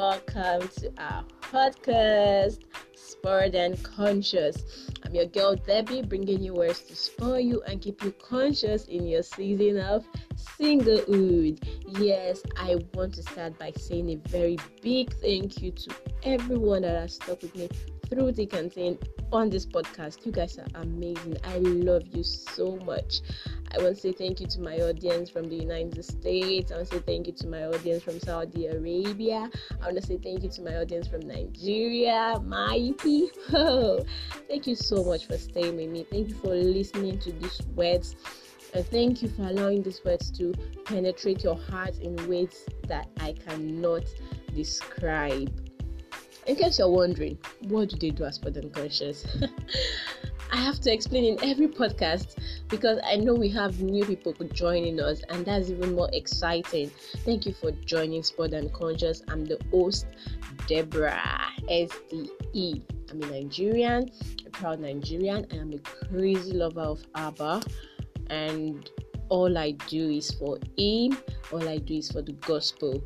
Welcome to our podcast, Spurred and Conscious. I'm your girl Debbie, bringing you words to spur you and keep you conscious in your season of singlehood. Yes, I want to start by saying a very big thank you to everyone that has stuck with me through the campaign on this podcast. You guys are amazing. I love you so much. I want to say thank you to my audience from the United States. I want to say thank you to my audience from Saudi Arabia. I want to say thank you to my audience from Nigeria, my people. Thank you so much for staying with me. Thank you for listening to these words. And thank you for allowing these words to penetrate your heart in ways that I cannot describe. In case you're wondering, what do they do as Spurred and Conscious? I have to explain in every podcast because I know we have new people joining us, and that's even more exciting. Thank you for joining Spurred and Conscious. I'm the host, Deborah. I'm a Nigerian, a proud Nigerian. I am a crazy lover of Abba, and all I do is for Him, all I do is for the gospel.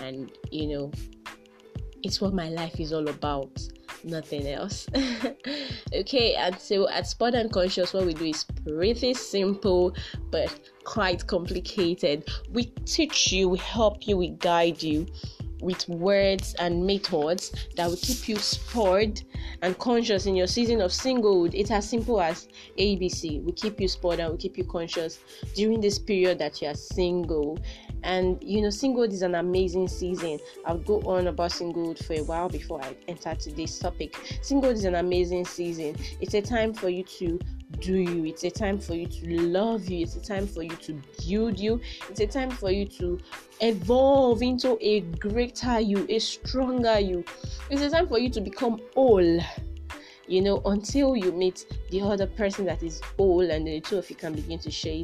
And you know, it's what my life is all about nothing else. Okay and so at spurred and conscious what we do is pretty simple but quite complicated. We teach you we help you we guide you with words and methods that will keep you spurred and conscious in your season of singlehood. It's as simple as ABC. We keep you spurred we keep you conscious during this period that you are single. And you know, singlehood is an amazing season. I'll go on about singlehood for a while before I enter today's topic. Singlehood is an amazing season. It's a time for you to do you. It's a time for you to love you. It's a time for you to build you. It's a time for you to evolve into a greater you, a stronger you. It's a time for you to become whole. You know, until you meet the other person that is whole, and the two of you can begin to share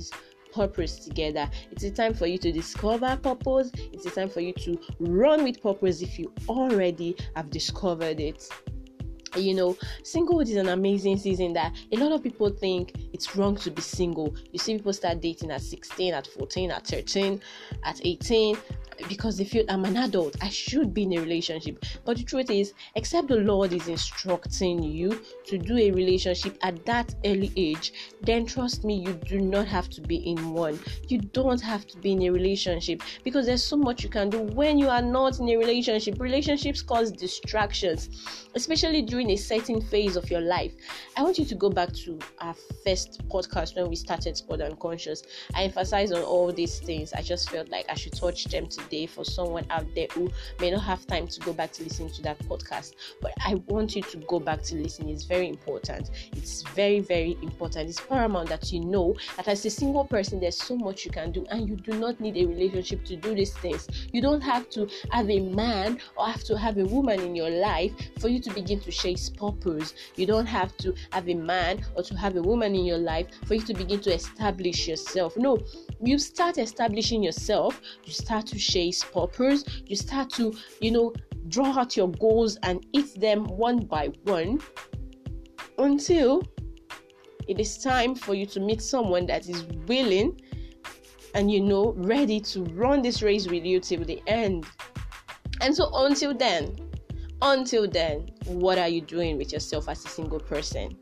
purpose together. It's a time for you to discover purpose. It's a time for you to run with purpose if you already have discovered it you know, singlehood is an amazing season that a lot of people think it's wrong to be single. You see people start dating at 16, at 14, at 13, at 18, because they feel I'm an adult, I should be in a relationship. But the truth is, except the Lord is instructing you to do a relationship at that early age, then trust me, you do not have to be in one. You don't have to be in a relationship because there's so much you can do when you are not in a relationship. Relationships cause distractions, especially during a certain phase of your life. I want you to go back to our first podcast when we started Spurred and Conscious. I emphasize on all these things. I just felt like I should touch them today today for someone out there who may not have time to go back to listen to that podcast. But I want you to go back to listen. It's very important. It's very, very important. It's paramount that you know that as a single person, there's so much you can do, and you do not need a relationship to do these things. You don't have to have a man or have to have a woman in your life for you to begin to chase purpose. You don't have to have a man or to have a woman in your life for you to begin to establish yourself. No, you start establishing yourself, you start to chase purpose, you start to, you know, draw out your goals and eat them one by one until it is time for you to meet someone that is willing and you know ready to run this race with you till the end. And so until then, until then, what are you doing with yourself as a single person?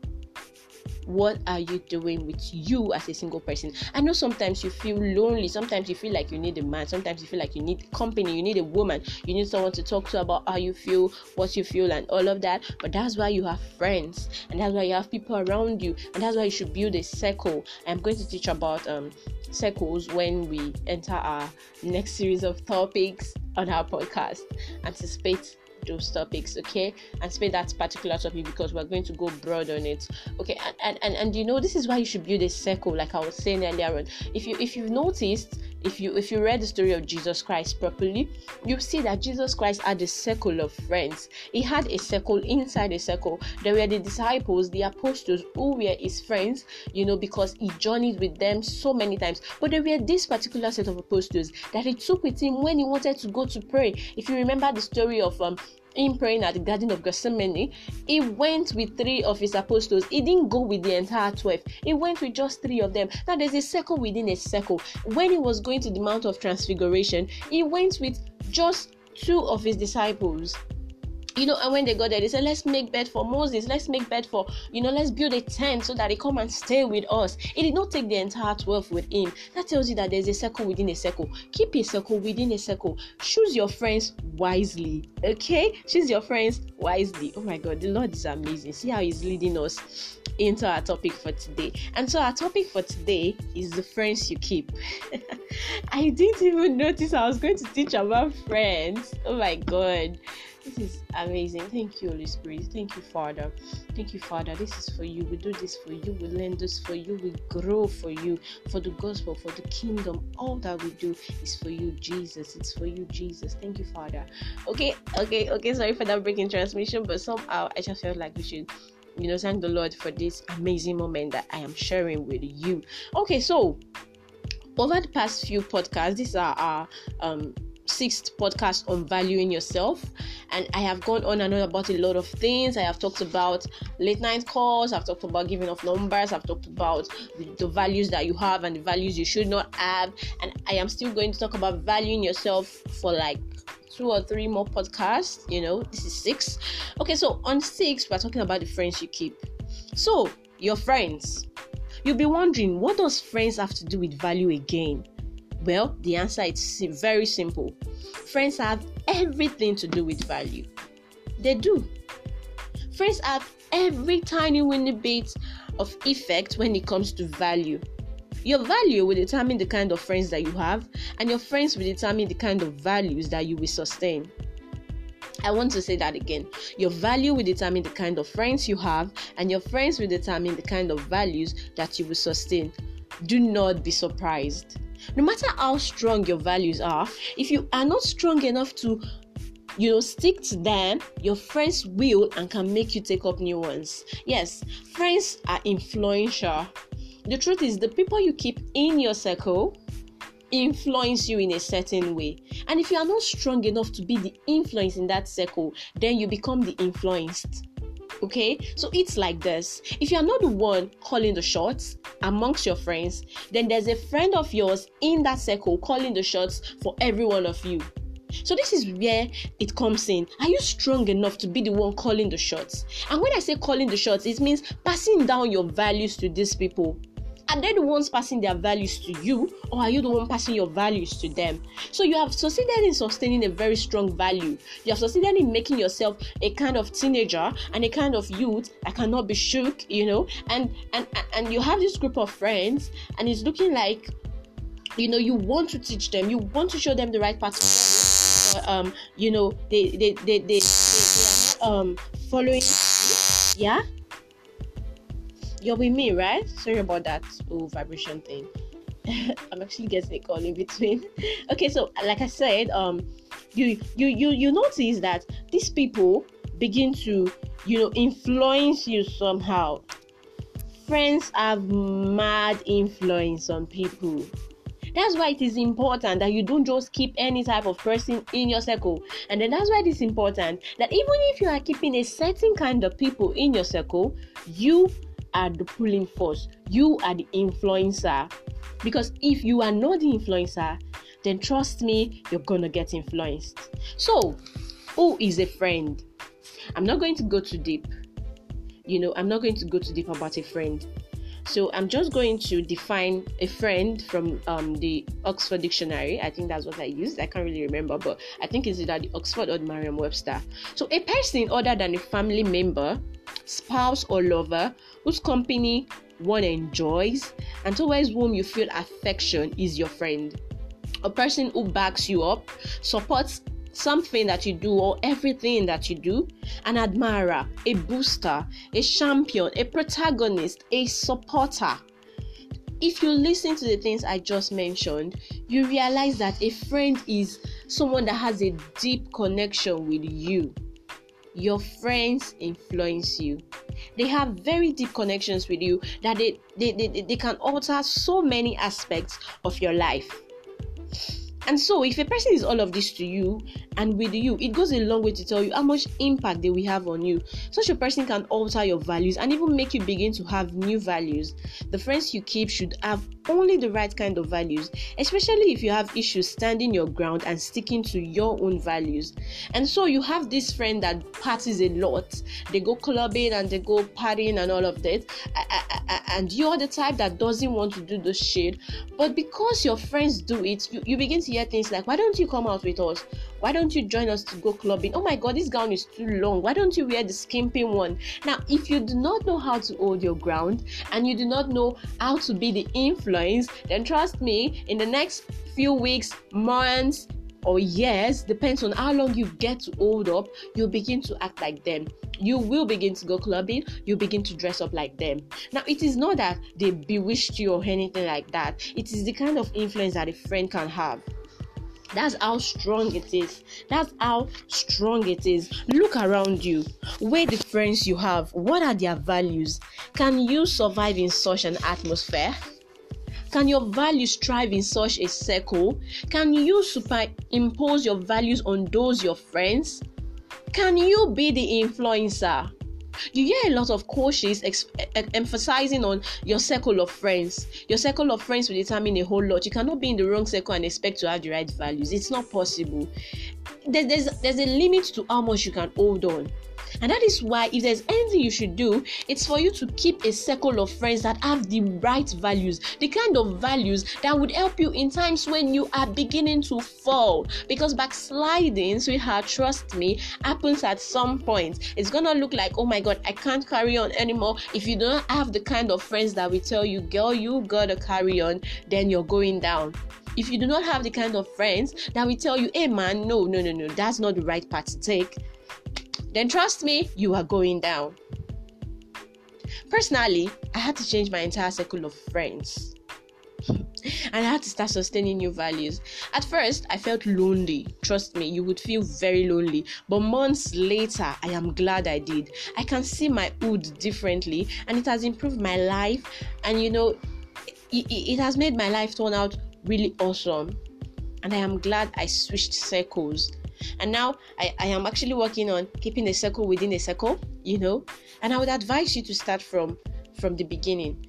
What are you doing with you as a single person? I know sometimes you feel lonely sometimes you feel like you need a man sometimes you feel like you need company you need a woman you need someone to talk to about how you feel what you feel and all of that but that's why you have friends and that's why you have people around you and that's why you should build a circle. I'm going to teach about um circles when we enter our next series of topics on our podcast. Anticipate those topics okay? And spend that particular topic because we're going to go broad on it. Okay and, and and, and you know this is why you should build a circle like i was saying earlier on. If you if you've noticed if you if you read the story of Jesus Christ properly, you see that Jesus Christ had a circle of friends. He had a circle inside a circle. There were the disciples, the apostles, who were his friends, you know, because he journeyed with them so many times. But there were this particular set of apostles that he took with him when he wanted to go to pray. If you remember the story of um him praying at the Garden of Gethsemane, he went with three of his apostles. He didn't go with the entire 12, he went with just three of them. Now, there's a circle within a circle. When he was going to the Mount of Transfiguration, he went with just two of his disciples you know and when they got there they said let's make bed for moses. Let's make bed for you know let's build a tent so that he come and stay with us. He did not take the entire 12 with him. That tells you that there's a circle within a circle. Keep a circle within a circle. Choose your friends wisely okay? Choose your friends wisely. Oh my god the lord is amazing. See how he's leading us into our topic for today. And so our topic for today is the friends you keep. I didn't even notice i was going to teach about friends. Oh my god this is amazing. Thank you, Holy Spirit. Thank you, Father. Thank you, Father. This is for you. We do this for you. We learn this for you. We grow for you, for the gospel, for the kingdom. All that we do is for you, Jesus. It's for you, Jesus. Thank you, Father. Okay, okay, okay. Sorry for that breaking transmission, but somehow I just felt like we should you know thank the lord for this amazing moment that i am sharing with you okay so over the past few podcasts these are our um sixth podcast on valuing yourself. And i have gone on and on about a lot of things. I have talked about late night calls. I've talked about giving off numbers. I've talked about the, the, values that you have and the values you should not have. And i am still going to talk about valuing yourself for like two or three more podcasts. You know this is six. Okay so on six we're talking about the friends you keep. So your friends. You'll be wondering what does friends have to do with value again well, the answer is very simple. Friends have everything to do with value. They do. Friends have every tiny winny bit of effect when it comes to value. Your value will determine the kind of friends that you have, and your friends will determine the kind of values that you will sustain. I want to say that again. Your value will determine the kind of friends you have, and your friends will determine the kind of values that you will sustain. Do not be surprised. No matter how strong your values are, if you are not strong enough to you know stick to them your friends will and can make you take up new ones. Yes friends are influential. The truth is the people you keep in your circle influence you in a certain way. And if you are not strong enough to be the influence in that circle then you become the influenced Okay, so it's like this if you're not the one calling the shots amongst your friends, then there's a friend of yours in that circle calling the shots for every one of you. So this is where it comes in. Are you strong enough to be the one calling the shots? And when I say calling the shots, it means passing down your values to these people. Are they the ones passing their values to you, or are you the one passing your values to them? So you have succeeded in sustaining a very strong value. You have succeeded in making yourself a kind of teenager and a kind of youth that cannot be shook, you know. And and and you have this group of friends, and it's looking like, you know, you want to teach them, you want to show them the right path. um, you know, they they they they, they, they are um following. Yeah you're with me, right? Sorry about that oh vibration thing. I'm actually getting a call in between. okay, so like I said, um, you you you you notice that these people begin to you know influence you somehow. Friends have mad influence on people. That's why it is important that you don't just keep any type of person in your circle. And then that's why it is important that even if you are keeping a certain kind of people in your circle, you are the pulling force, you are the influencer. Because if you are not the influencer, then trust me, you're gonna get influenced. So, who is a friend? I'm not going to go too deep. You know, I'm not going to go too deep about a friend. So I'm just going to define a friend from um, the Oxford Dictionary. I think that's what I used. I can't really remember, but I think it's either the Oxford or Merriam-Webster. So a person other than a family member spouse, or lover whose company one enjoys and towards whom you feel affection is your friend. A person who backs you up, supports something that you do or everything that you do, an admirer, a booster, a champion, a protagonist, a supporter. If you listen to the things I just mentioned, you realize that a friend is someone that has a deep connection with you your friends influence you. They have very deep connections with you that they, they, they, they can alter so many aspects of your life And so, if a person is all of this to you and with you, it goes a long way to tell you how much impact they will have on you. Such a person can alter your values and even make you begin to have new values. The friends you keep should have only the right kind of values, especially if you have issues standing your ground and sticking to your own values. And so, you have this friend that parties a lot, they go clubbing and they go partying and all of that, and you're the type that doesn't want to do the shit, but because your friends do it, you, you begin to hear things like, Why don't you come out with us? Why don't you join us to go clubbing? Oh my god, this gown is too long. Why don't you wear the skimping one? Now, if you do not know how to hold your ground and you do not know how to be the influence, then trust me, in the next few weeks, months, or years, depends on how long you get to hold up, you'll begin to act like them. You will begin to go clubbing, you begin to dress up like them. Now, it is not that they bewitched you or anything like that, it is the kind of influence that a friend can have. That's how strong it is. That's how strong it is. Look around you. Where the friends you have, what are their values? Can you survive in such an atmosphere? Can your values thrive in such a circle? Can you superimpose your values on those your friends? Can you be the influencer? You hear a lot of coaches ex- emphasizing on your circle of friends. Your circle of friends will determine a whole lot. You cannot be in the wrong circle and expect to have the right values. It's not possible. There, there's there's a limit to how much you can hold on. And that is why, if there's anything you should do, it's for you to keep a circle of friends that have the right values, the kind of values that would help you in times when you are beginning to fall. Because backsliding, sweetheart, trust me, happens at some point. It's gonna look like, oh my god, I can't carry on anymore. If you don't have the kind of friends that will tell you, girl, you gotta carry on, then you're going down if you do not have the kind of friends that will tell you, hey man, no, no, no, no, that's not the right path to take, then trust me, you are going down. Personally, I had to change my entire circle of friends. and I had to start sustaining new values. At first, I felt lonely. Trust me, you would feel very lonely. But months later, I am glad I did. I can see my hood differently, and it has improved my life. And you know, it, it has made my life turn out really awesome. And I am glad I switched circles and now I, I am actually working on keeping a circle within a circle, you know. And I would advise you to start from from the beginning.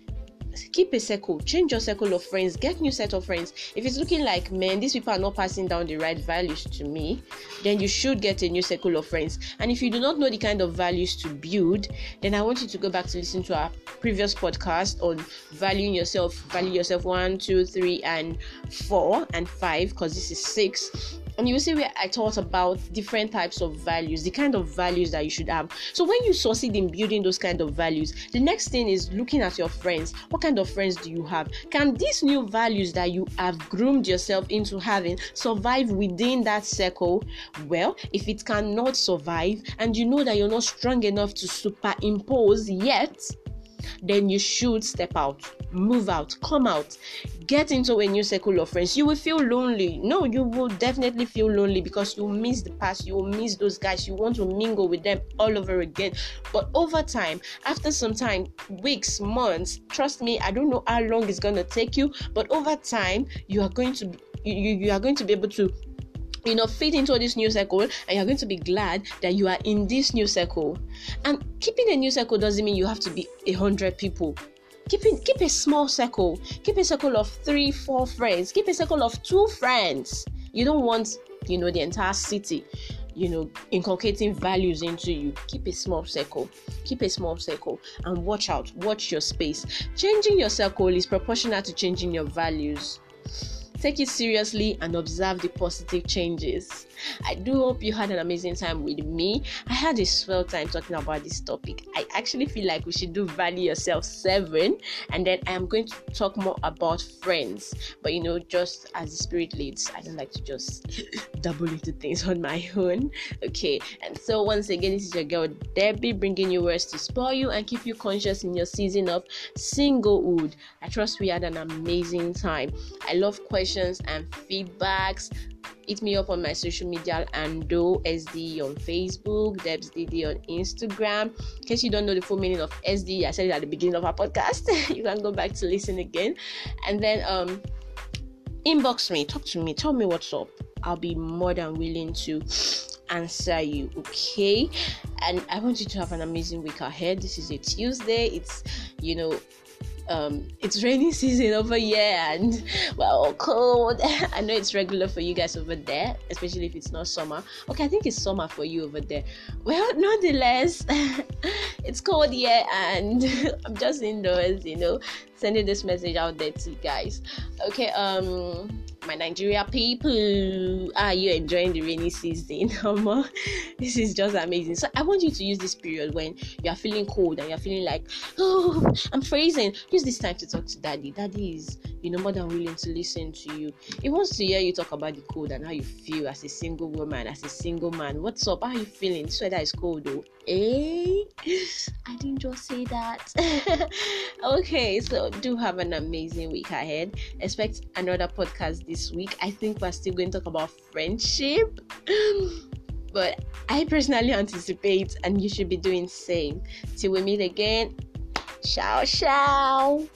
Keep a circle. Change your circle of friends. Get new set of friends. If it's looking like man these people are not passing down the right values to me then you should get a new circle of friends. And if you do not know the kind of values to build then i want you to go back to listen to our previous podcast on valuing yourself value yourself one two three and four and five because this is six and you see where I talked about different types of values, the kind of values that you should have. So when you succeed in building those kind of values, the next thing is looking at your friends. What kind of friends do you have? Can these new values that you have groomed yourself into having survive within that circle? Well, if it cannot survive and you know that you're not strong enough to superimpose yet, then you should step out, move out, come out, get into a new circle of friends. You will feel lonely. No, you will definitely feel lonely because you miss the past, you will miss those guys, you want to mingle with them all over again. But over time, after some time, weeks, months, trust me, I don't know how long it's gonna take you, but over time, you are going to you, you are going to be able to you know fit into this new circle and you're going to be glad that you are in this new circle and keeping a new circle doesn't mean you have to be a hundred people keep keep a small circle. Keep a circle of three four friends. Keep a circle of two friends. You don't want you know the entire city you know inculcating values into you. Keep a small circle. Keep a small circle and watch out. Watch your space. Changing your circle is proportional to changing your values Take it seriously and observe the positive changes. I do hope you had an amazing time with me. I had a swell time talking about this topic. I actually feel like we should do Value Yourself 7 and then I am going to talk more about friends. But you know, just as the spirit leads, I don't like to just double into things on my own. Okay, and so once again, this is your girl Debbie bringing you words to spoil you and keep you conscious in your season of singlehood. I trust we had an amazing time. I love questions and feedbacks hit me up on my social media and do SD on Facebook, Debs DD on Instagram. In case you don't know the full meaning of SD, I said it at the beginning of our podcast. you can go back to listen again. And then um inbox me, talk to me, tell me what's up. I'll be more than willing to answer you, okay? And I want you to have an amazing week ahead. This is a Tuesday. It's, you know, um, it's rainy season over here and well cold. I know it's regular for you guys over there, especially if it's not summer. Okay, I think it's summer for you over there. Well, nonetheless, it's cold here and I'm just indoors, you know, sending this message out there to you guys. Okay, um my Nigeria people, are you enjoying the rainy season? this is just amazing. So I want you to use this period when you are feeling cold and you're feeling like, oh, I'm freezing. Use this time to talk to daddy. Daddy is, you know, more than willing to listen to you. He wants to hear you talk about the cold and how you feel as a single woman, as a single man. What's up? How are you feeling? This weather is cold though. Eh? I didn't just say that. okay, so do have an amazing week ahead. Expect another podcast this week. I think we're still going to talk about friendship. but I personally anticipate and you should be doing same. Till we meet again. Ciao ciao.